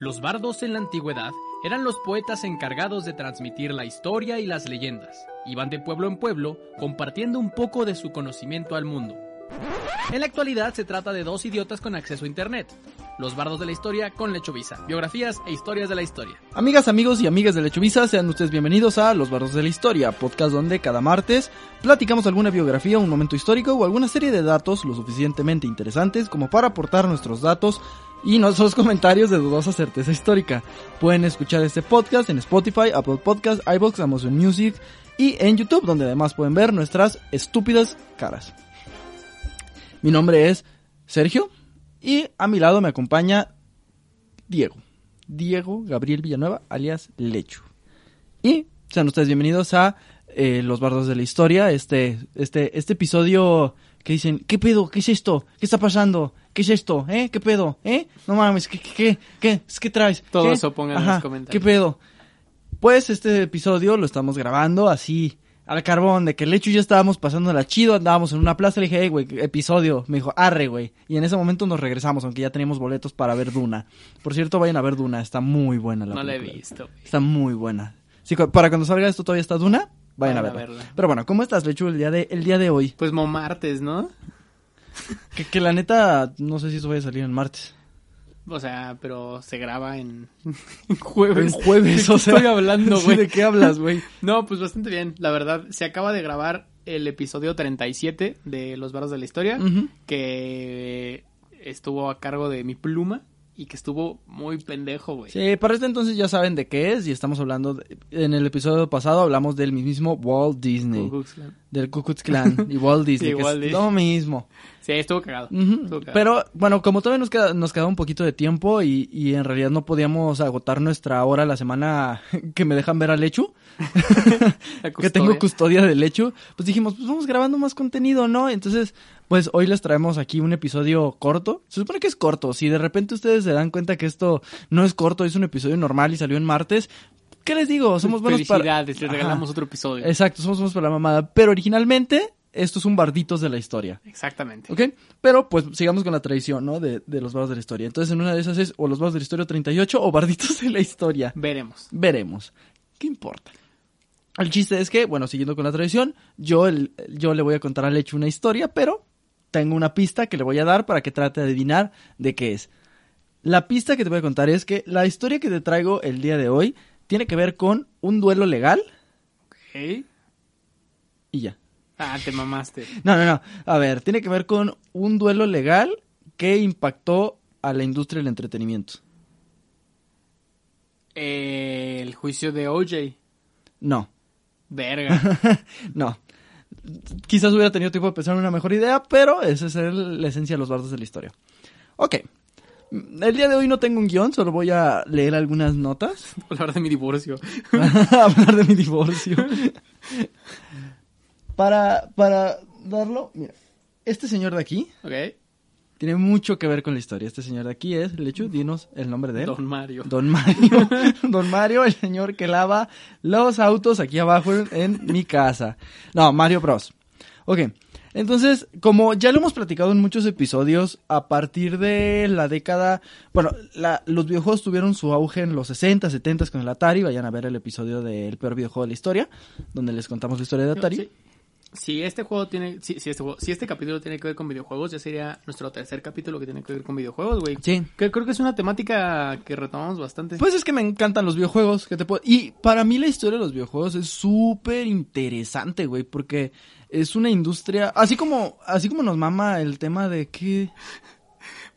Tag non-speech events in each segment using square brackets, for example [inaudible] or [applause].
Los bardos en la antigüedad eran los poetas encargados de transmitir la historia y las leyendas. Iban de pueblo en pueblo compartiendo un poco de su conocimiento al mundo. En la actualidad se trata de dos idiotas con acceso a internet. Los bardos de la historia con Lechovisa, biografías e historias de la historia. Amigas, amigos y amigas de Lechovisa, sean ustedes bienvenidos a Los Bardos de la Historia, podcast donde cada martes platicamos alguna biografía, un momento histórico o alguna serie de datos lo suficientemente interesantes como para aportar nuestros datos y nuestros comentarios de dudosa certeza histórica. Pueden escuchar este podcast en Spotify, Apple Podcasts, iBox, Amazon Music y en YouTube, donde además pueden ver nuestras estúpidas caras. Mi nombre es Sergio y a mi lado me acompaña Diego. Diego Gabriel Villanueva, alias Lechu. Y sean ustedes bienvenidos a eh, Los Bardos de la Historia, este, este, este episodio que dicen, ¿qué pedo? ¿Qué es esto? ¿Qué está pasando? ¿Qué es esto? ¿Eh? ¿Qué pedo? ¿Eh? No mames, ¿qué, qué, qué, qué, traes? Todo ¿Qué? eso pongan en los comentarios. ¿Qué pedo? Pues este episodio lo estamos grabando así, al carbón, de que el hecho ya estábamos pasando la chido, andábamos en una plaza, le dije, hey, güey, episodio. Me dijo, arre, güey. Y en ese momento nos regresamos, aunque ya teníamos boletos para ver Duna. Por cierto, vayan a ver Duna, está muy buena la No la he visto. güey. Está muy buena. Sí, para cuando salga esto todavía está Duna, vayan, Vayan a a verla. Pero bueno, ¿cómo estás, Lechu, el día de, el día de hoy? Pues Momartes, ¿no? Que, que la neta, no sé si eso vaya a salir en martes. O sea, pero se graba en, [laughs] en jueves. En jueves, ¿De o sea. estoy hablando, güey? ¿De qué hablas, güey? [laughs] No, pues bastante bien. La verdad, se acaba de grabar el episodio 37 de Los Barros de la Historia, que estuvo a cargo de mi pluma y que estuvo muy pendejo, güey. Sí, para este entonces ya saben de qué es y estamos hablando, de- en el episodio pasado hablamos del mismo Walt Disney, Ku Klux Klan. del Ku Klux Klan y Walt [laughs] Disney, Sí, que Walt es Disney. lo mismo. Sí, estuvo cagado. Ujú. Estuvo cagado. Pero bueno, como todavía nos queda, nos queda un poquito de tiempo y, y en realidad no podíamos agotar nuestra hora la semana [laughs] que me dejan ver al Lechu, [laughs] que tengo custodia. del Lechu, pues dijimos, pues vamos grabando más contenido, ¿no? Entonces, pues hoy les traemos aquí un episodio corto. Se supone que es corto. Si de repente ustedes se dan cuenta que esto no es corto, es un episodio normal y salió en martes, ¿qué les digo? Somos buenos para... Felicidades, les Ajá. regalamos otro episodio. Exacto, somos buenos para la mamada. Pero originalmente, esto es un barditos de la historia. Exactamente. ¿Ok? Pero pues sigamos con la tradición, ¿no? De, de los bardos de la historia. Entonces en una de esas es o los bardos de la historia 38 o barditos de la historia. Veremos. Veremos. ¿Qué importa? El chiste es que, bueno, siguiendo con la tradición, yo, el- yo le voy a contar al hecho una historia, pero tengo una pista que le voy a dar para que trate de adivinar de qué es. La pista que te voy a contar es que la historia que te traigo el día de hoy tiene que ver con un duelo legal Ok. y ya. Ah, te mamaste. No, no, no. A ver, tiene que ver con un duelo legal que impactó a la industria del entretenimiento. Eh, el juicio de OJ. No, Verga. [laughs] no. Quizás hubiera tenido tiempo de pensar en una mejor idea, pero esa es el- la esencia de los bardos de la historia. Ok. El día de hoy no tengo un guion, solo voy a leer algunas notas. [laughs] Hablar de mi divorcio. [laughs] hablar de mi divorcio. Para, para darlo, mira, este señor de aquí Ok. tiene mucho que ver con la historia. Este señor de aquí es, Lechu, dinos el nombre de él. Don Mario. Don Mario, [laughs] Don Mario, el señor que lava los autos aquí abajo en, en mi casa. No, Mario Bros. Ok, entonces, como ya lo hemos platicado en muchos episodios, a partir de la década, bueno, la- los videojuegos tuvieron su auge en los 60, 70 con el Atari. Vayan a ver el episodio del peor videojuego de la historia, donde les contamos la historia de Atari. Sí. Si este juego tiene, si, si este juego- si este capítulo tiene que ver con videojuegos, ya sería nuestro tercer capítulo que tiene que ver con videojuegos, güey. Sí. Que creo que es una temática que retomamos bastante. Pues es que me encantan los videojuegos. Que te puedo... Y para mí la historia de los videojuegos es súper interesante, güey. Porque es una industria... Así como, así como nos mama el tema de que...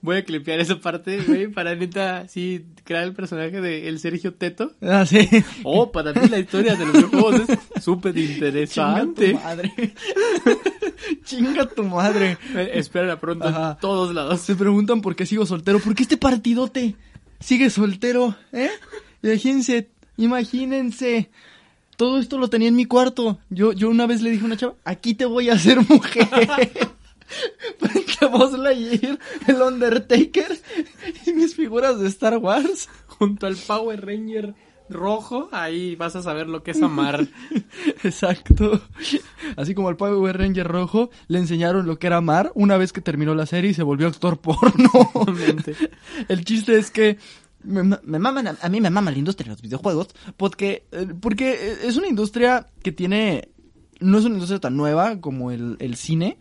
Voy a clipear esa parte, güey, para neta, sí, crear el personaje de el Sergio Teto. Ah, sí. [laughs] Oh, para mí la historia de los videojuegos es súper Chinga tu interesante. madre. [laughs] Chinga tu madre. Eh, espera pronto Ajá. en todos lados. Se preguntan por qué sigo soltero. ¿Por qué este partidote? sigue soltero, ¿eh? Imagínense, imagínense. Todo esto lo tenía en mi cuarto. Yo, yo una vez le dije a una chava, aquí te voy a hacer mujer. [laughs] [laughs] A Buzz Lightyear, el Undertaker y mis figuras de Star Wars. Junto al Power Ranger rojo, ahí vas a saber lo que es amar. [laughs] Exacto. Así como al Power Ranger rojo le enseñaron lo que era amar una vez que terminó la serie y se volvió actor porno. [laughs] El chiste es que me, me maman, a, a mí me mama la industria de los videojuegos porque, eh, porque es una industria que tiene, no es una industria tan nueva como el, el cine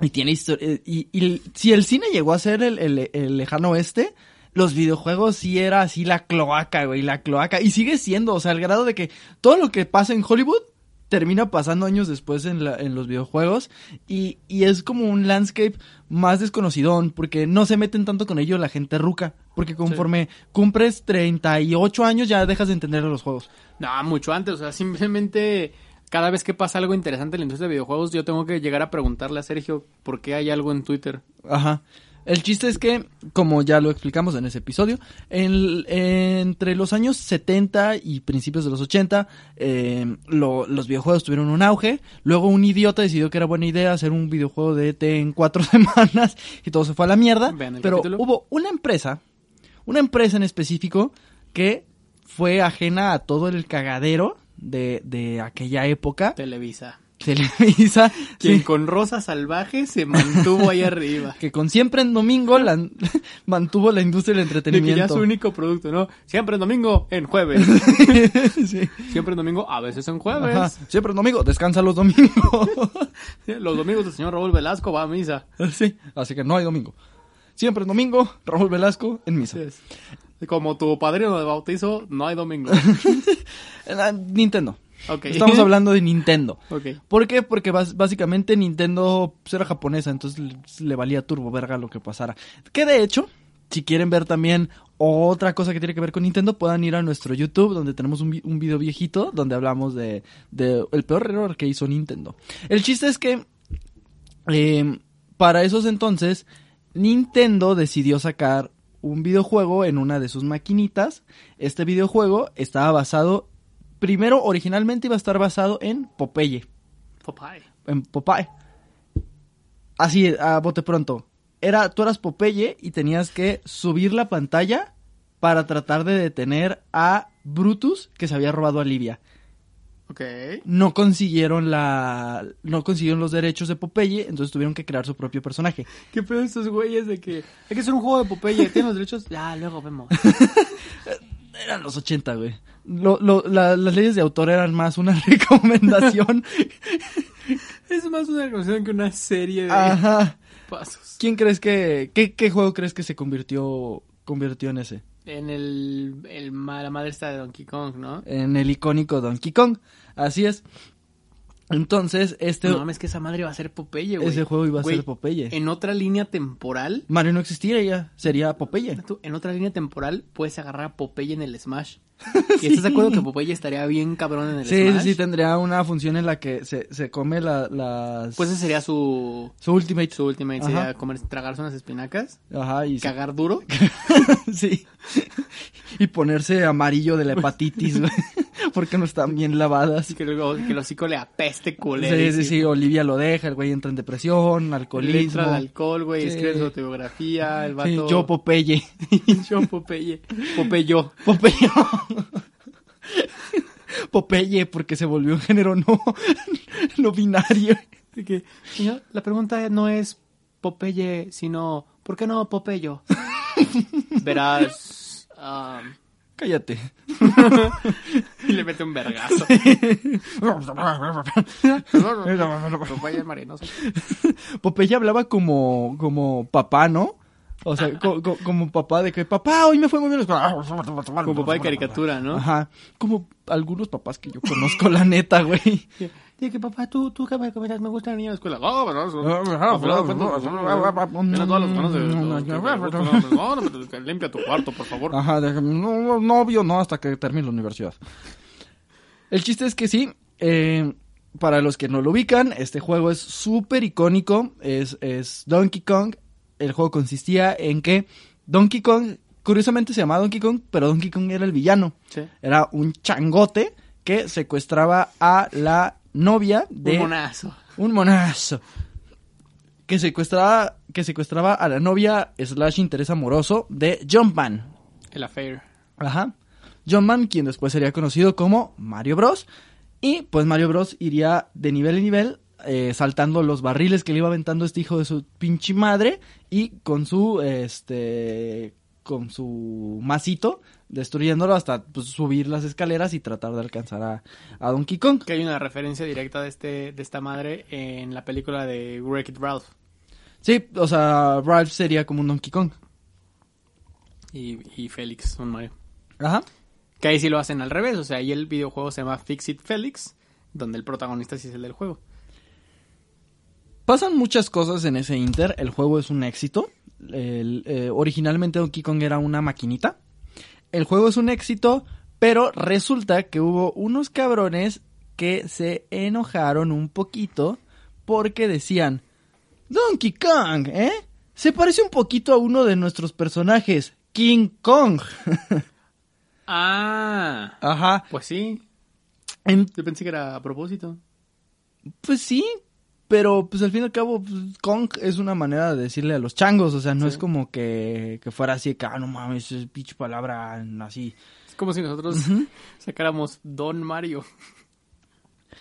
y tiene historia, y, y si el cine llegó a ser el, el- el lejano oeste, los videojuegos sí era así la cloaca, güey, la cloaca, y sigue siendo, o sea, al grado de que todo lo que pasa en Hollywood termina pasando años después en, la- en los videojuegos. Y, y es como un landscape más desconocidón porque no se meten tanto con ello la gente ruca porque conforme cumples 38 años ya dejas de entender los juegos. No, mucho antes, o sea, simplemente cada vez que pasa algo interesante en la industria de videojuegos, yo tengo que llegar a preguntarle a Sergio por qué hay algo en Twitter. Ajá. El chiste es que, como ya lo explicamos en ese episodio, en- entre los años 70 y principios de los 80, eh, lo- los videojuegos tuvieron un auge. Luego un idiota decidió que era buena idea hacer un videojuego de ET en cuatro [laughs] semanas y todo se fue a la mierda. Pero capítulo. hubo una empresa, una empresa en específico, que fue ajena a todo el cagadero de, de aquella época. Televisa. Televisa. [laughs] Quien sí. con Rosa Salvaje se mantuvo ahí arriba. [laughs] que con siempre en domingo la, [laughs] mantuvo la industria del De que ya entretenimiento. su único producto, ¿no? Siempre en domingo, en jueves. Sí. Siempre en domingo, a veces en jueves. Ajá. Siempre en domingo, descansa los domingos. Los domingos el señor Raúl Velasco va a misa. sí, así que no hay domingo. Siempre en domingo, Raúl Velasco en misa. Es. Como tu padrino de bautizo, no hay domingo. Eh, [laughs] Nintendo. Estamos hablando de Nintendo. ¿Por qué? Porque básicamente Nintendo pues, era japonesa, entonces le, le valía turbo verga lo que pasara. Que de hecho, si quieren ver también otra cosa que tiene que ver con Nintendo, puedan ir a nuestro YouTube, donde tenemos un video viejito, donde hablamos de, de el peor error que hizo Nintendo. El chiste es que, eh, para esos entonces, Nintendo decidió sacar un videojuego en una de sus maquinitas. Este videojuego estaba basado, primero originalmente iba a estar basado en Popeye Popeye. en Popeye. Así, a bote pronto. Era, tú eras Popeye y tenías que subir la pantalla para tratar de detener a Brutus que se había robado a Livia. Ok. No consiguieron la, no consiguieron los derechos de Popeye, entonces tuvieron que crear su propio personaje. ¿Qué pedo estos güeyes de que hay que hacer un juego de Popeye? ¿Tienen los derechos? [laughs] Ya, luego vemos. [laughs] Eran los 80, güey. Lo, lo- la- las leyes de autor eran más una [laughs] recomendación. Es más una canción que una serie de Ajá. pasos. ¿Quién crees que, qué, qué juego crees que se convirtió, convirtió en ese? En el, el la madre está de Donkey Kong, ¿no? en el icónico Donkey Kong. Así es. Entonces, este No mames, que esa madre va a ser Popeye, güey. ese juego iba a Güey, ser Popeye. En otra línea temporal, Mario no existiría, sería Popeye. en otra línea temporal puedes agarrar a Popeye en el Smash. [laughs] ¿Y estás de acuerdo que Popeye estaría bien cabrón en el Sí, sí, Smash? sí, tendría una función en la que se, se come la, las... Pues ese sería su, su ultimate. su ultimate, Ajá. sería comer, tragarse unas espinacas, Ajá, y cagar duro. [laughs] sí. y ponerse amarillo de la hepatitis, güey, [laughs] porque no están bien lavadas. Que luego que el hocico le apeste Sí, culero. sí, sí, Olivia lo deja, el güey entra en depresión, Le alcoholismo. entra el alcohol, güey, Sí. escribe su autobiografía, el vato... Sí, yo Popeye. [laughs] yo Popeye. Popeyo. Popeye. [laughs] Popeye, porque se volvió un género no, [laughs] no binario. Que, señor, la pregunta no es Popeye, sino ¿por qué no Popeyo? Verás. ah, Cállate. [laughs] y le mete un vergazo. [laughs] Popeye es marinoso. Popeye hablaba como, como papá, ¿no? O sea, co- co- como papá de que, papá, hoy me fue muy bien. Como papá de caricatura, ¿no? Ajá. Como algunos papás que yo conozco, la neta, güey. Dice que papá, tú, tú qué me comentas, me gusta la niña de la escuela. Ah, Limpia tu cuarto, por favor. Ajá, no, no, novio, no, hasta que termine la universidad. El chiste es que sí, eh, para los que no lo ubican, este juego es súper icónico, es, es Donkey Kong. El juego consistía en que Donkey Kong curiosamente se llamaba Donkey Kong, pero Donkey Kong era el villano. Sí. Era un changote que secuestraba a la novia de... Un monazo. Un monazo. Que secuestraba, que secuestraba a la novia slash interés amoroso de Jumpman. El affair. Ajá. Jumpman, quien después sería conocido como Mario Bros. Y pues Mario Bros iría de nivel en nivel, eh, saltando los barriles que le iba aventando este hijo de su pinche madre. Y con su, este, con su masito, destruyéndolo hasta pues, subir las escaleras y tratar de alcanzar a, a Donkey Kong. Que hay una referencia directa de, este, de esta madre en la película de Wreck-It Ralph. Sí, o sea, Ralph sería como un Donkey Kong. Y, y Félix son Mario. Ajá. Que ahí sí lo hacen al revés. O sea, ahí el videojuego se llama Fix It Félix, donde el protagonista sí es el del juego. Pasan muchas cosas en ese Inter. El juego es un éxito. El, eh, originalmente Donkey Kong era una maquinita. El juego es un éxito, pero resulta que hubo unos cabrones que se enojaron un poquito porque decían, Donkey Kong, ¿eh? Se parece un poquito a uno de nuestros personajes, King Kong. [laughs] Ah, Ajá. pues sí. En- Yo pensé que era a propósito. Pues sí, pero pues al fin y al cabo pues, Kong es una manera de decirle a los changos, o sea, no Sí. es como que, que fuera así, que, ah, no mames, es pinche palabra así. Es como si nosotros sacáramos Don Mario.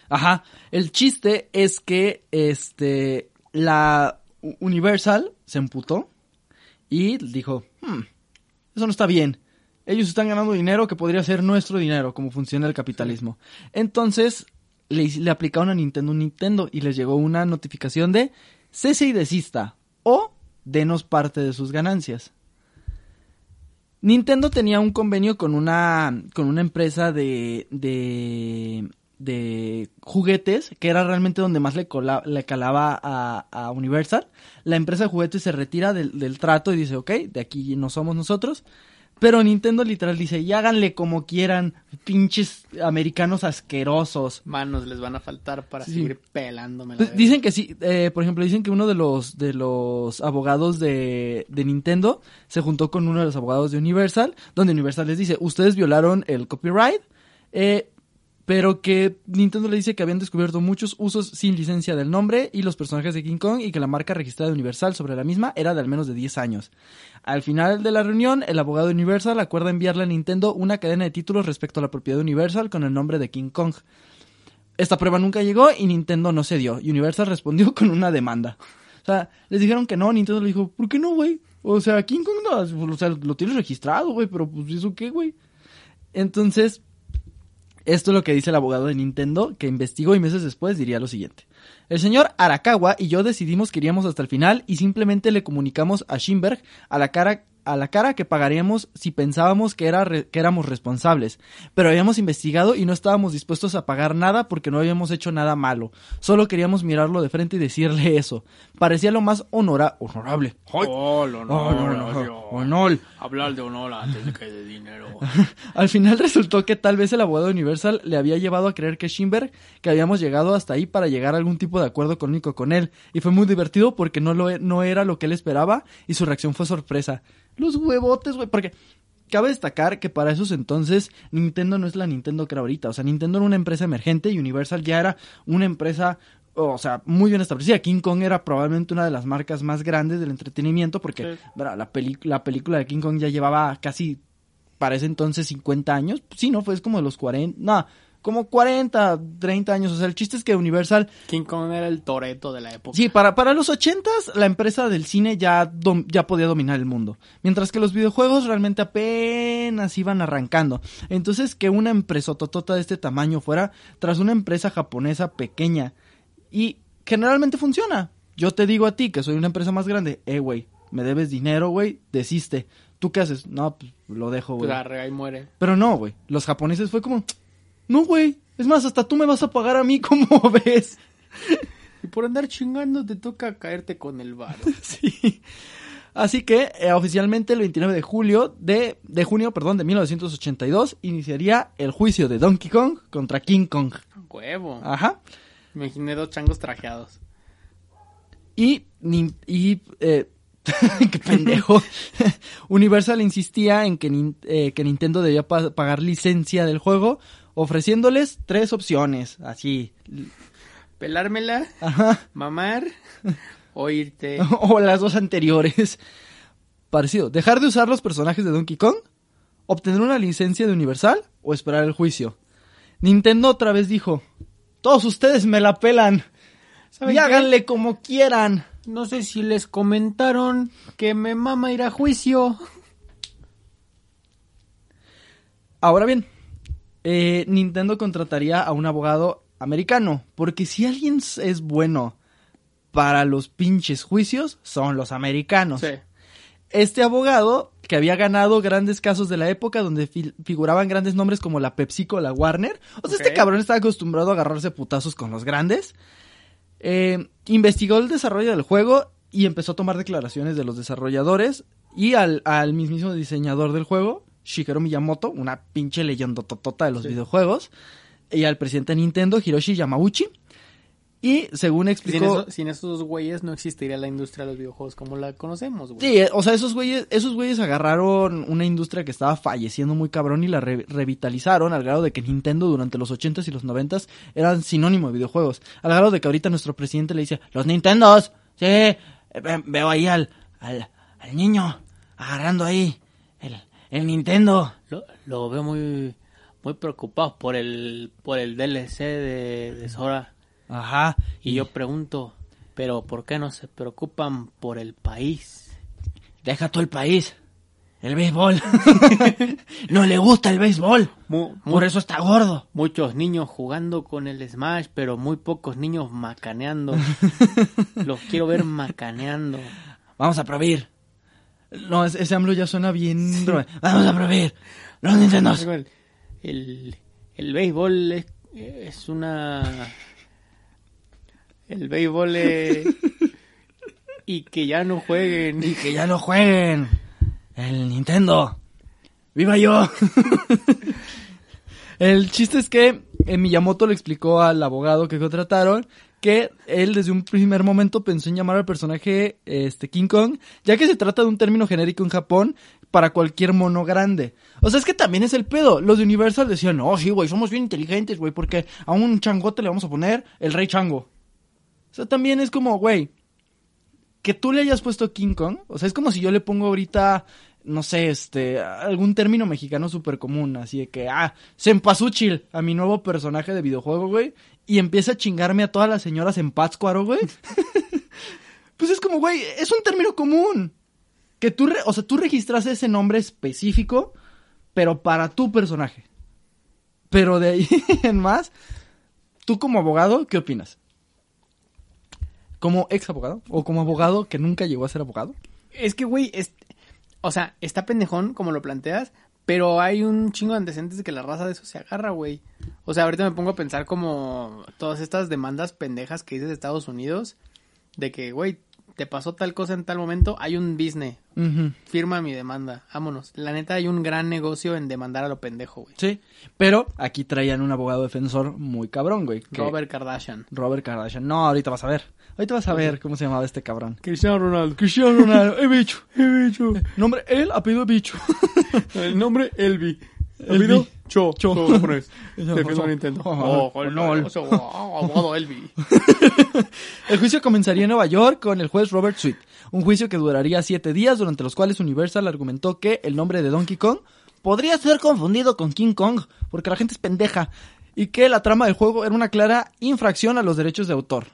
Ajá, el chiste es que este la Universal se emputó y dijo, "Hmm, eso no está bien. Ellos están ganando dinero que podría ser nuestro dinero, como funciona el capitalismo. Entonces le, le aplicaron a Nintendo un Nintendo y les llegó una notificación de cese y desista o denos parte de sus ganancias. Nintendo tenía un convenio con una, con una empresa de, de, de juguetes, que era realmente donde más le, cola- le calaba a, a Universal. La empresa de juguetes se retira del, del trato y dice, ok, de aquí no somos nosotros. Pero Nintendo literal dice, y háganle como quieran, pinches americanos asquerosos. Manos les van a faltar para Sí. seguir pelándome la dicen que sí, eh, por ejemplo, dicen que uno de los de los abogados de, de Nintendo se juntó con uno de los abogados de Universal, donde Universal les dice, ustedes violaron el copyright, eh, pero que Nintendo le dice que habían descubierto muchos usos sin licencia del nombre y los personajes de King Kong y que la marca registrada de Universal sobre la misma era de al menos de 10 años. Al final de la reunión, el abogado Universal acuerda enviarle a Nintendo una cadena de títulos respecto a la propiedad de Universal con el nombre de King Kong. Esta prueba nunca llegó y Nintendo no cedió. Universal respondió con una demanda. O sea, les dijeron que no, Nintendo le dijo, ¿por qué no, güey? O sea, King Kong no, o sea, lo tienes registrado, güey, pero pues eso qué, güey. Entonces, esto es lo que dice el abogado de Nintendo, que investigó y meses después diría lo siguiente. El señor Arakawa y yo decidimos que iríamos hasta el final y simplemente le comunicamos a Shimberg a la cara a la cara que pagaríamos si pensábamos que, era re- que éramos responsables. Pero habíamos investigado y no estábamos dispuestos a pagar nada porque no habíamos hecho nada malo. Solo queríamos mirarlo de frente y decirle [laughs] eso. Parecía lo más honora honorable. ¡Ay! Oh, lo Oh, honor. Hablar de honor antes de que de dinero. [laughs] Al final resultó que tal vez el abogado Universal le había llevado a creer que Shimberg que habíamos llegado hasta ahí para llegar a algún tipo de acuerdo económico con él. Y fue muy divertido porque no, lo, e- no era lo que él esperaba y su reacción fue sorpresa. Los huevotes, güey, porque cabe destacar que para esos entonces Nintendo no es la Nintendo que era ahorita. O sea, Nintendo era una empresa emergente y Universal ya era una empresa... O sea, muy bien establecida. King Kong era probablemente una de las marcas más grandes del entretenimiento porque Sí. la, la película de King Kong ya llevaba casi para ese entonces 50 años. Sí, ¿no? Fue es como de los 40. No, como 40, 30 años. O sea, el chiste es que Universal. King Kong era el toreto de la época. Sí, para, para los 80 la empresa del cine ya, dom- ya podía dominar el mundo. Mientras que los videojuegos realmente apenas iban arrancando. Entonces, que una empresa totota de este tamaño fuera tras una empresa japonesa pequeña. Y generalmente funciona. Yo te digo a ti que soy una empresa más grande. Eh, güey, me debes dinero, güey. Desiste. ¿Tú qué haces? No, pues lo dejo, güey. Arre, ahí muere. Pero no, güey. Los japoneses fue como, no, güey. Es más, hasta tú me vas a pagar a mí, [laughs] ¿cómo ves? Y por andar chingando te toca caerte con el bar. [laughs] sí. Así que eh, oficialmente el 29 de julio de, de junio, perdón, de 1982 iniciaría el juicio de Donkey Kong contra King Kong. Huevo. Ajá. Me imaginé dos changos trajeados. Y, eh, [laughs] Qué pendejo. Universal insistía en que, eh, que Nintendo debía pa- pagar licencia del juego, ofreciéndoles tres opciones, así. Pelármela, Ajá. mamar, o irte. [laughs] o las dos anteriores. Parecido. Dejar de usar los personajes de Donkey Kong, obtener una licencia de Universal o esperar el juicio. Nintendo otra vez dijo, todos ustedes me la pelan. ¿Saben Y qué? háganle como quieran. No sé si les comentaron que me mama ir a juicio. Ahora bien, eh, Nintendo contrataría a un abogado americano, porque si alguien es bueno para los pinches juicios, son los americanos. Sí. Este abogado, que había ganado grandes casos de la época donde fi- figuraban grandes nombres como la PepsiCo, la Warner, o sea, este cabrón estaba acostumbrado a agarrarse putazos con los grandes, eh, investigó el desarrollo del juego y empezó a tomar declaraciones de los desarrolladores y al, al mismísimo diseñador del juego, Shigeru Miyamoto, una pinche leyenda totota de los Sí. videojuegos, y al presidente de Nintendo, Hiroshi Yamauchi. Y según Sin, explicó... eso- sin esos dos güeyes no existiría la industria de los videojuegos como la conocemos, güey. Sí, eh, o sea, esos güeyes, esos güeyes agarraron una industria que estaba falleciendo muy cabrón y la re- revitalizaron al grado de que Nintendo durante los 80s y los 90s eran sinónimo de videojuegos. Al grado de que ahorita nuestro presidente le dice, los Nintendos, sí, eh, ve- veo ahí al, al, al niño agarrando ahí el, Nintendo. Lo, lo veo muy muy preocupado por el por el DLC de, de Sora. Ajá. Y yo pregunto, pero ¿por qué no se preocupan por el país? Deja todo el país. El béisbol. [laughs] no le gusta el béisbol. Mu- Por eso está gordo. Muchos niños jugando con el Smash, pero muy pocos niños macaneando. [laughs] Los quiero ver macaneando. Vamos a prohibir. No, ese, ese AMLO ya suena bien. Vamos a prohibir. Los Nintendos. El, el, béisbol es, es una... El béisbol es... [laughs] Y que ya no jueguen. Y que ya lo jueguen. El Nintendo. ¡Viva yo! [laughs] El chiste es que eh, Miyamoto le explicó al abogado que contrataron que él desde un primer momento pensó en llamar al personaje este King Kong, ya que se trata de un término genérico en Japón para cualquier mono grande. O sea, es que también es el pedo. Los de Universal decían, no, sí, güey, somos bien inteligentes, güey, porque a un changote le vamos a poner el rey chango. O sea, también es como, güey, que tú le hayas puesto King Kong, o sea, es como si yo le pongo ahorita, no sé, este, algún término mexicano súper común, así de que, ah, Cempasúchil, a mi nuevo personaje de videojuego, güey, y empieza a chingarme a todas las señoras en Pátzcuaro, güey. [laughs] pues es como, güey, es un término común. Que tú, re- o sea, tú registras ese nombre específico, pero para tu personaje. Pero de ahí [laughs] en más, tú como abogado, ¿qué opinas? ¿Como ex abogado? ¿O como abogado que nunca llegó a ser abogado? Es que, güey, es... o sea, está pendejón como lo planteas, pero hay un chingo de antecedentes de que la raza de eso se agarra, güey. O sea, ahorita me pongo a pensar como todas estas demandas pendejas que dices de Estados Unidos, de que, güey, te pasó tal cosa en tal momento, hay un business, firma mi demanda, vámonos. La neta hay un gran negocio en demandar a lo pendejo, güey. Sí, pero aquí traían un abogado defensor muy cabrón, güey. que- Robert Kardashian. Robert Kardashian. No, ahorita vas a ver. Ahorita vas a ver cómo se llamaba este cabrón. Cristiano Ronaldo. Cristiano Ronaldo. ¡Eh, bicho! ¡Eh, bicho! Nombre, él, apellido bicho. [laughs] El nombre Elvi. Elvi. Cho. Cho. [laughs] Defiendo Nintendo. Nintendo. Oh, no. no. Abogado Elvi. [laughs] El juicio comenzaría en Nueva York con el juez Robert Sweet. Un juicio que duraría siete días, durante los cuales Universal argumentó que el nombre de Donkey Kong podría ser confundido con King Kong, porque la gente es pendeja, y que la trama del juego era una clara infracción a los derechos de autor.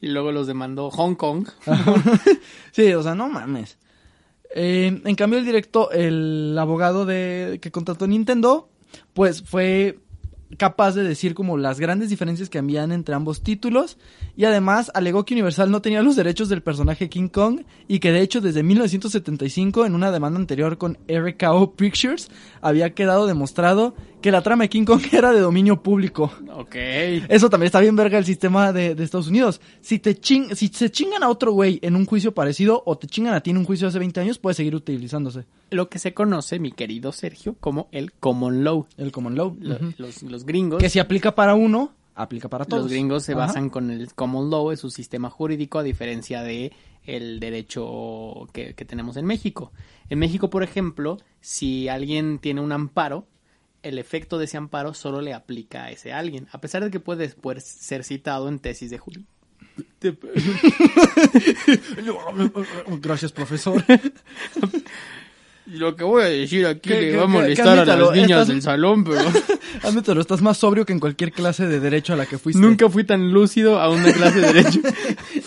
Y luego los demandó Hong Kong. [laughs] Sí, o sea, no mames. Eh, en cambio, el directo, el abogado de que contrató Nintendo, pues fue capaz de decir como las grandes diferencias que habían entre ambos títulos y además alegó que Universal no tenía los derechos del personaje King Kong y que de hecho desde 1975 en una demanda anterior con RKO Pictures había quedado demostrado que la trama de King Kong [laughs] era de dominio público. Ok. Eso también está bien verga el sistema de, de Estados Unidos. Si te ching, si se chingan a otro güey en un juicio parecido o te chingan a ti en un juicio hace 20 años, puede seguir utilizándose. Lo que se conoce, mi querido Sergio, como el common law. El common law. Lo- los, los gringos. Que si aplica para uno, aplica para todos. Los gringos se Ajá. basan con el common law, es su sistema jurídico, a diferencia de el derecho que, que tenemos en México. En México, por ejemplo, si alguien tiene un amparo, el efecto de ese amparo solo le aplica a ese alguien, a pesar de que puede después ser citado en tesis de Julio. [laughs] Gracias, profesor. Lo que voy a decir aquí ¿Qué- le va a molestar a admítalo, las niñas estás- del salón, pero [laughs] Admítelo, estás más sobrio que en cualquier clase de derecho a la que fuiste. nunca fui tan lúcido a una clase de derecho. [laughs]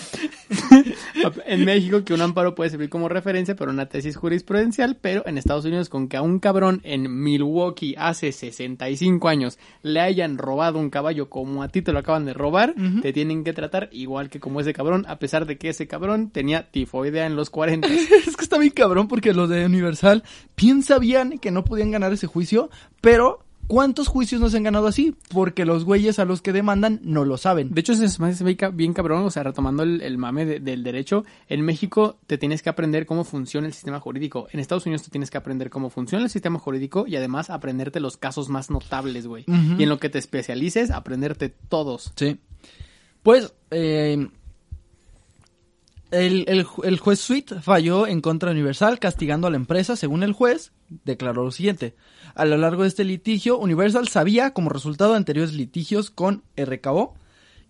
en México que un amparo puede servir como referencia para una tesis jurisprudencial, pero en Estados Unidos con que a un cabrón en Milwaukee hace 65 años le hayan robado un caballo como a ti te lo acaban de robar, te tienen que tratar igual que como ese cabrón, a pesar de que ese cabrón tenía tifoidea en los 40. [laughs] Es que está bien cabrón porque los de Universal bien sabían que no podían ganar ese juicio, pero ¿cuántos juicios no se han ganado así? Porque los güeyes a los que demandan no lo saben. De hecho, se me hace bien ca- bien cabrón, o sea, retomando el, el mame de- del derecho, en México te tienes que aprender cómo funciona el sistema jurídico. En Estados Unidos te tienes que aprender cómo funciona el sistema jurídico y además aprenderte los casos más notables, güey. Y en lo que te especialices, aprenderte todos. Sí. Pues, eh, el, el ju- el juez Sweet falló en contra de Universal castigando a la empresa. Según el juez, declaró lo siguiente. A lo largo de este litigio, Universal sabía, como resultado de anteriores litigios con RKO,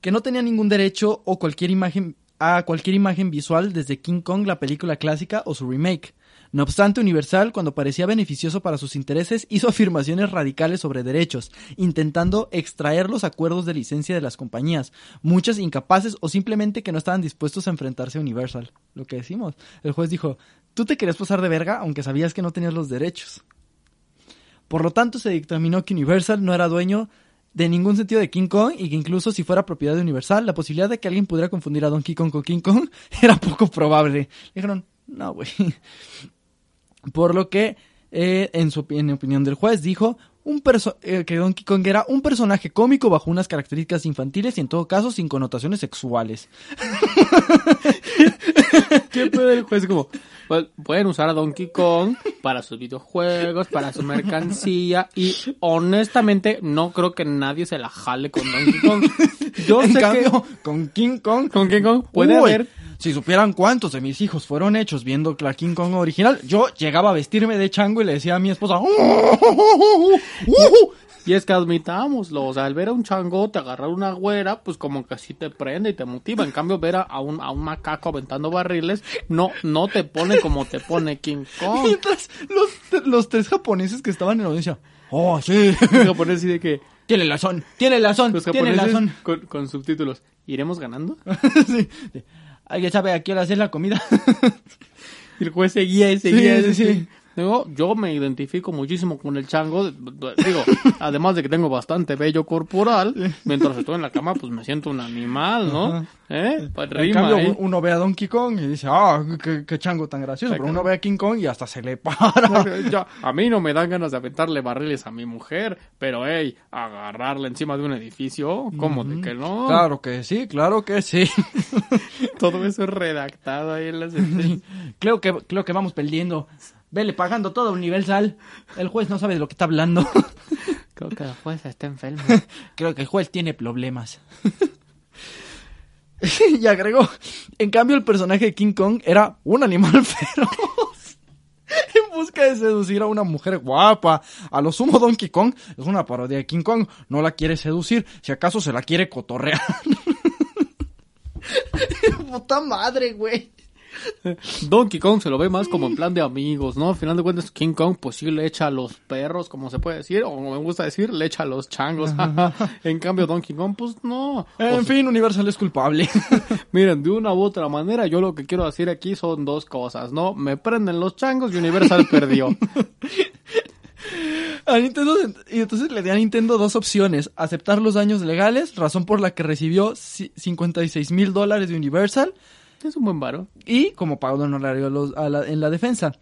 que no tenía ningún derecho o cualquier imagen a cualquier imagen visual desde King Kong, la película clásica o su remake. No obstante, Universal, cuando parecía beneficioso para sus intereses, hizo afirmaciones radicales sobre derechos, intentando extraer los acuerdos de licencia de las compañías, muchas incapaces o simplemente que no estaban dispuestos a enfrentarse a Universal. Lo que decimos. El juez dijo, tú te querías pasar de verga aunque sabías que no tenías los derechos. Por lo tanto, se dictaminó que Universal no era dueño de ningún sentido de King Kong y que incluso si fuera propiedad de Universal, la posibilidad de que alguien pudiera confundir a Donkey Kong con King Kong [laughs] era poco probable. Dijeron, no, güey. Por lo que, eh, en su en opinión del juez, dijo un perso- eh, que Donkey Kong era un personaje cómico bajo unas características infantiles y en todo caso sin connotaciones sexuales. [laughs] ¿Qué pedo el juez? Como, pues, pueden usar a Donkey Kong para sus videojuegos, para su mercancía y honestamente no creo que nadie se la jale con Donkey Kong. Yo [laughs] en sé cambio, con King Kong, que con King Kong puede Uy, haber Si supieran cuántos de mis hijos fueron hechos viendo la King Kong original, yo llegaba a vestirme de chango y le decía a mi esposa, Y es que admitámoslo, o sea, al ver a un changote agarrar una güera, pues como que sí te prende y te motiva. En cambio, ver a, un, a un macaco aventando barriles, no, no te pone como te pone King Kong. Mientras los, los tres japoneses que estaban en la audiencia, oh, sí, Los japoneses así de que, tiene razón, tiene razón, los tiene con, con subtítulos, ¿iremos ganando? [laughs] sí. ¿Alguien sabe a qué hora hacer la comida? Y [laughs] el juez seguía y seguía. Sí, sí. Digo, yo me identifico muchísimo con el chango. Digo, [laughs] además de que tengo bastante vello corporal, mientras estoy en la cama, pues me siento un animal, ¿no? ¿Eh? Pues En rima, cambio, ¿eh? uno ve a Donkey Kong y dice, ah, qué, qué chango tan gracioso. Pero uno ve a King Kong y hasta se le para. [laughs] Ya, a mí no me dan ganas de aventarle barriles a mi mujer, pero hey, agarrarla encima de un edificio, ¿cómo de que no? Claro que sí, claro que sí. [laughs] Todo eso es redactado ahí en la creo que, creo que vamos perdiendo. Vele pagando todo Universal. El juez no sabe de lo que está hablando. [laughs] Creo que la jueza está enferma. [laughs] Creo que el juez tiene problemas. [laughs] y agregó, en cambio el personaje de King Kong era un animal feroz. en busca de seducir a una mujer guapa. A lo sumo Donkey Kong es una parodia de King Kong. No la quiere seducir, si acaso se la quiere cotorrear. Puta madre, güey. Donkey Kong se lo ve más como en plan de amigos, ¿no? Al final de cuentas, King Kong, pues sí le echa a los perros, como se puede decir, o como me gusta decir, le echa a los changos. [laughs] en cambio, Donkey Kong, pues no. En O fin, Universal es culpable. [laughs] Miren, de una u otra manera, yo lo que quiero decir aquí son dos cosas, ¿no? Me prenden los changos y Universal [laughs] perdió. A Nintendo, y entonces le di a Nintendo dos opciones. Aceptar los daños legales, razón por la que recibió ci- 56 mil dólares de Universal, Es un buen varo. y como pago honorario los- a la- en la defensa.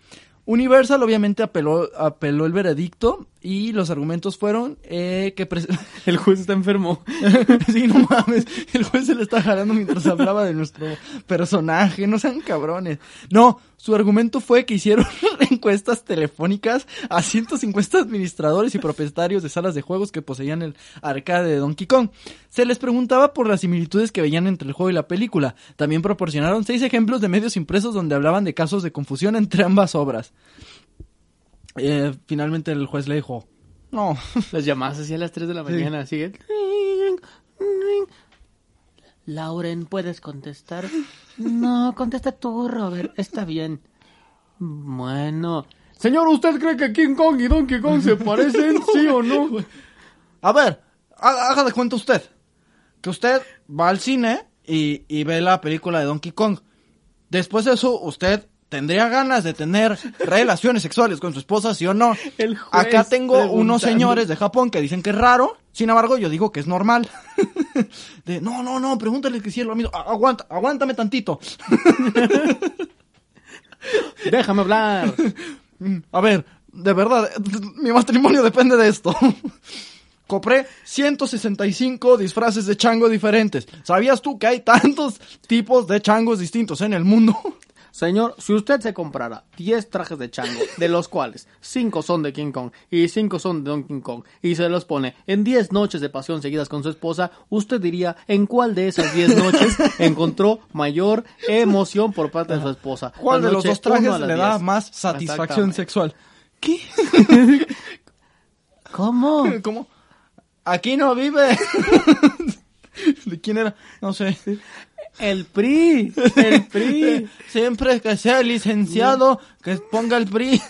Universal obviamente apeló, apeló el veredicto y los argumentos fueron eh, que... [laughs] El juez está enfermo. [laughs] sí, no mames, el juez se le está jalando mientras hablaba de nuestro personaje, no sean cabrones. No, su argumento fue que hicieron [laughs] encuestas telefónicas a 150 administradores y propietarios de salas de juegos que poseían el arcade de Donkey Kong. Se les preguntaba por las similitudes que veían entre el juego y la película. También proporcionaron seis ejemplos de medios impresos donde hablaban de casos de confusión entre ambas obras. Eh, finalmente el juez le dijo, no, [laughs] Las llamadas así a las 3 de la mañana, siguen. Lauren, ¿puedes contestar? [laughs] No, contesta tú, Robert. Está bien. Bueno. Señor, ¿usted cree que King Kong y Donkey Kong se [laughs] parecen? ¿Sí o no? A ver, haga, haga de cuenta usted que usted va al cine y, y ve la película de Donkey Kong. Después de eso, usted tendría ganas de tener relaciones sexuales con su esposa, ¿sí o no? El juez Acá tengo unos señores de Japón que dicen que es raro, sin embargo, yo digo que es normal. [laughs] De, no, no, no, pregúntale que si es lo mismo. Aguanta, aguántame tantito. [laughs] Déjame hablar. [laughs] A ver, de verdad, mi matrimonio depende de esto. Compré 165 disfraces de chango diferentes. ¿Sabías tú que hay tantos tipos de changos distintos en el mundo? Señor, si usted se comprara 10 trajes de chango, de los cuales 5 son de King Kong y 5 son de Donkey Kong, y se los pone en 10 noches de pasión seguidas con su esposa, usted diría en cuál de esas 10 noches [laughs] encontró mayor emoción por parte de su esposa. ¿Cuál de los dos trajes le da 10. más satisfacción sexual? ¿Qué? [laughs] ¿Cómo? [laughs] ¿Cómo? Aquí no vive. ¿De quién era? No sé. El PRI, el PRI. [laughs] Siempre que sea licenciado, que ponga el PRI.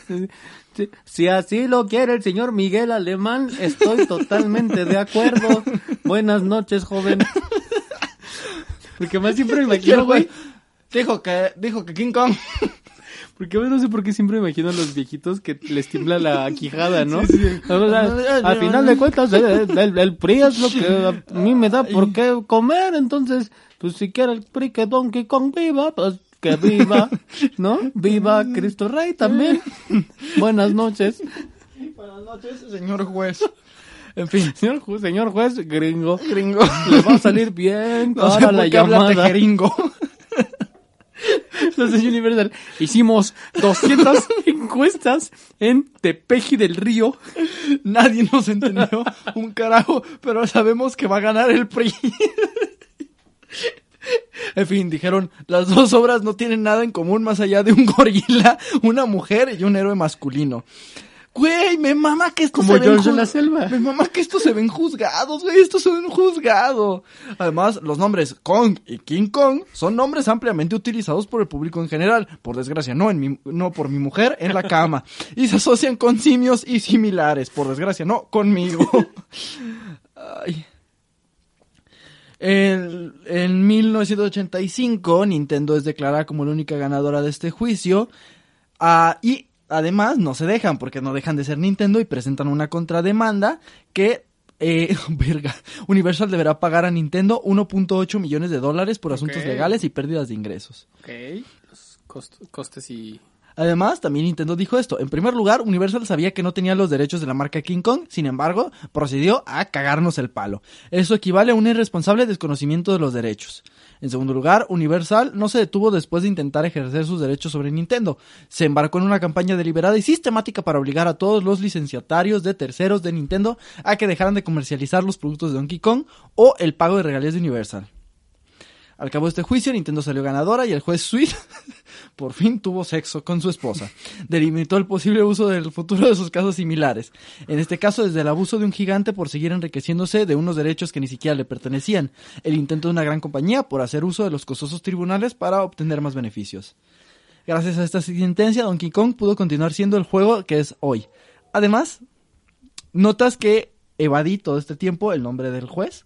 Si- Si así lo quiere el señor Miguel Alemán, estoy totalmente de acuerdo. Buenas noches, joven. Porque más siempre me imagino, güey. Dijo que, dijo que King Kong. Porque no sé por qué siempre me imagino a los viejitos que les tiembla la quijada, ¿no? Sí, sí. O sea, al final de cuentas, el, el, el PRI es lo que a mí me da por qué comer, entonces, pues si quiere el PRI que Donkey Kong viva, pues que viva, ¿no? [laughs] Viva Cristo Rey también. [laughs] Buenas noches. Buenas noches, señor juez. En fin, Señor juez, señor juez gringo, gringo. le va a salir bien [laughs] No por la llamada. gringo. De Universal. Hicimos 200 encuestas en Tepeji del Río. Nadie nos entendió un carajo, pero sabemos que va a ganar el PRI. En fin, dijeron, las dos obras no tienen nada en común más allá de un [laughs] gorila, una mujer y un héroe masculino. Güey, me mama que esto Como se ve en George la Selva. Me mama que estos se ven juzgados, güey, estos se ven juzgados. Además, los nombres Kong y King Kong son nombres ampliamente utilizados por el público en general. Por desgracia, no, en mi, no por mi mujer en la cama. Y se asocian con simios y similares. Por desgracia, no conmigo. [laughs] Ay. En, en 1985, Nintendo es declarada como la única ganadora de este juicio. Ah, y además no se dejan, porque no dejan de ser Nintendo y presentan una contrademanda que, eh, [laughs] verga, Universal deberá pagar a Nintendo 1.8 millones de dólares por asuntos legales y pérdidas de ingresos. Ok, los cost- costes y... Además, también Nintendo dijo esto. En primer lugar, Universal sabía que no tenía los derechos de la marca King Kong, sin embargo, procedió a cagarnos el palo. Eso equivale a un irresponsable desconocimiento de los derechos. En segundo lugar, Universal no se detuvo después de intentar ejercer sus derechos sobre Nintendo. Se embarcó en una campaña deliberada y sistemática para obligar a todos los licenciatarios de terceros de Nintendo a que dejaran de comercializar los productos de Donkey Kong o el pago de regalías de Universal. Al cabo de este juicio, Nintendo salió ganadora y el juez Sweet [laughs] por fin tuvo sexo con su esposa. Delimitó el posible uso del futuro de sus casos similares. En este caso, desde el abuso de un gigante por seguir enriqueciéndose de unos derechos que ni siquiera le pertenecían. El intento de una gran compañía por hacer uso de los costosos tribunales para obtener más beneficios. Gracias a esta sentencia, Donkey Kong pudo continuar siendo el juego que es hoy. Además, notas que evadí todo este tiempo el nombre del juez.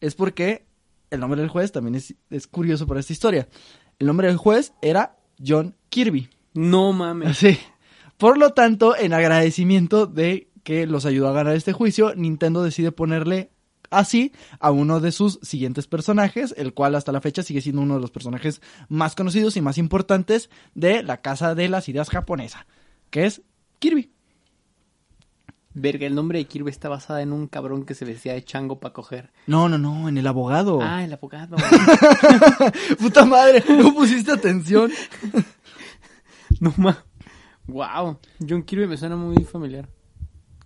Es porque el nombre del juez también es, es curioso para esta historia. El nombre del juez era John Kirby. No mames. [laughs] Sí. Por lo tanto, en agradecimiento de que los ayudó a ganar este juicio, Nintendo decide ponerle así a uno de sus siguientes personajes, el cual hasta la fecha sigue siendo uno de los personajes más conocidos y más importantes de la casa de las ideas japonesa, que es Kirby. Verga, el nombre de Kirby está basada en un cabrón que se vestía de chango para coger. No, no, no, en el abogado. Ah, el abogado. [laughs] Puta madre, no pusiste atención. [laughs] no ma. Wow. John Kirby me suena muy familiar.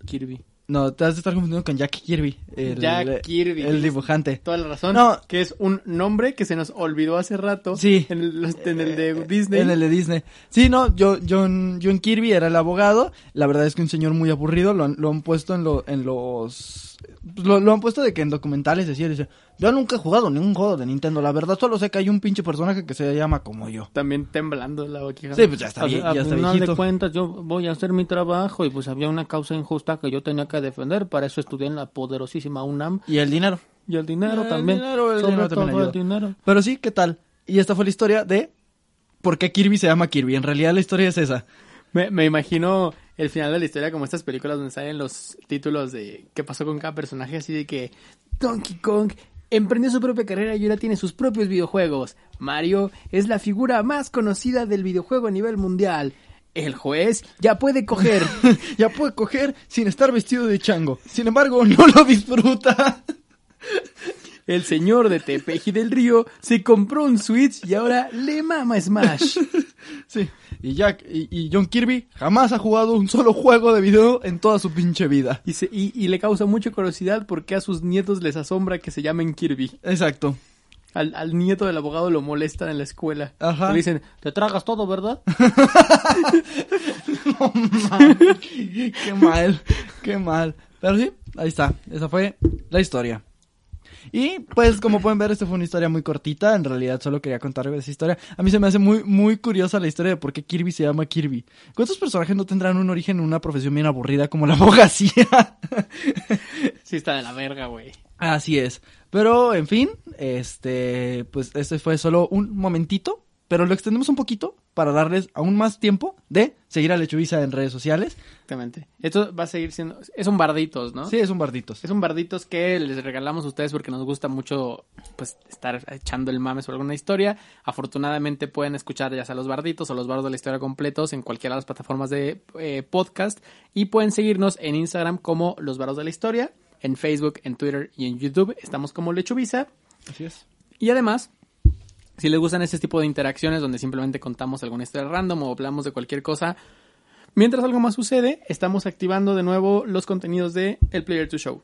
Kirby. No, te has de estar confundiendo con Jack Kirby. El, Jack Kirby. El dibujante. Toda la razón. No. Que es un nombre que se nos olvidó hace rato. Sí. En el, en el de Disney. En el de Disney. Sí, no, yo, John, John Kirby era el abogado. La verdad es que un señor muy aburrido. Lo han, lo han puesto en, lo, en los... Lo, lo han puesto de que en documentales decía, dice, yo nunca he jugado ningún juego de Nintendo. La verdad solo sé que hay un pinche personaje que se llama como yo. También temblando la boquilla. Sí, pues ya está A- bien, a ya está final viejito. de cuentas, yo voy a hacer mi trabajo y pues había una causa injusta que yo tenía que defender. Para eso estudié en la poderosísima UNAM. Y el dinero. Y el dinero El también. dinero, el Sobre dinero todo también el dinero. Pero sí, ¿qué tal? Y esta fue la historia de por qué Kirby se llama Kirby. En realidad la historia es esa. Me, me imagino el final de la historia como estas películas donde salen los títulos de qué pasó con cada personaje, así de que Donkey Kong emprendió su propia carrera y ahora tiene sus propios videojuegos. Mario es la figura más conocida del videojuego a nivel mundial. El juez ya puede coger. [laughs] ya puede coger sin estar vestido de chango. Sin embargo, no lo disfruta. El señor de Tepeji del Río se compró un Switch y ahora le mama Smash. [laughs] Sí. Y Jack y, y John Kirby jamás ha jugado un solo juego de video en toda su pinche vida. Y, se- y- y le causa mucha curiosidad porque a sus nietos les asombra que se llamen Kirby. Exacto. Al, al nieto del abogado lo molestan en la escuela. Ajá. Le dicen, te tragas todo, ¿verdad? [laughs] qué mal, qué mal. Pero sí, ahí está. Esa fue la historia. Y pues como pueden ver, esta fue una historia muy cortita. En realidad solo quería contarles esa historia. A mí se me hace muy, muy curiosa la historia de por qué Kirby se llama Kirby. ¿Cuántos personajes no tendrán un origen en una profesión bien aburrida como la [laughs] abogacía? Sí, está de la verga, güey. Así es. Pero, en fin, este, pues este fue solo un momentito, pero lo extendemos un poquito para darles aún más tiempo de seguir a Lechubiza en redes sociales. Exactamente. Esto va a seguir siendo... Es un barditos, ¿no? Sí, es un barditos. Es un barditos que les regalamos a ustedes porque nos gusta mucho pues estar echando el mame sobre alguna historia. Afortunadamente pueden escuchar ya sea los barditos o los bardos de la historia completos en cualquiera de las plataformas de eh, podcast y pueden seguirnos en Instagram como los bardos de la historia, en Facebook, en Twitter y en YouTube estamos como Lechubiza Así es. y además si les gustan este tipo de interacciones donde simplemente contamos alguna historia random o hablamos de cualquier cosa, mientras algo más sucede, estamos activando de nuevo los contenidos de El Player to Show.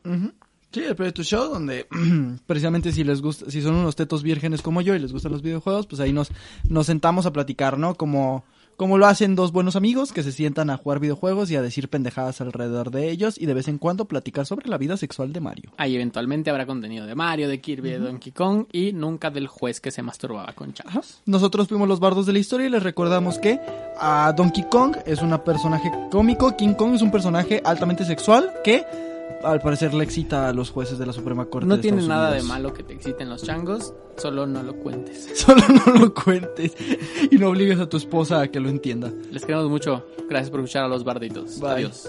Sí, el Play to Show, donde [clears throat] precisamente si les gusta, si son unos tetos vírgenes como yo y les gustan los videojuegos, pues ahí nos, nos sentamos a platicar, ¿no? Como, como lo hacen dos buenos amigos que se sientan a jugar videojuegos y a decir pendejadas alrededor de ellos y de vez en cuando platicar sobre la vida sexual de Mario. Ahí eventualmente habrá contenido de Mario, de Kirby, de Donkey Kong y nunca del juez que se masturbaba con chavos. Nosotros fuimos los bardos de la historia y les recordamos que a Donkey Kong es un personaje cómico, King Kong es un personaje altamente sexual que al parecer le excita a los jueces de la Suprema Corte. No de tiene nada de malo que te exciten los changos, solo no lo cuentes. [laughs] Solo no lo cuentes y no obligues a tu esposa a que lo entienda. Les queremos mucho. Gracias por escuchar a los barditos. Bye. Adiós.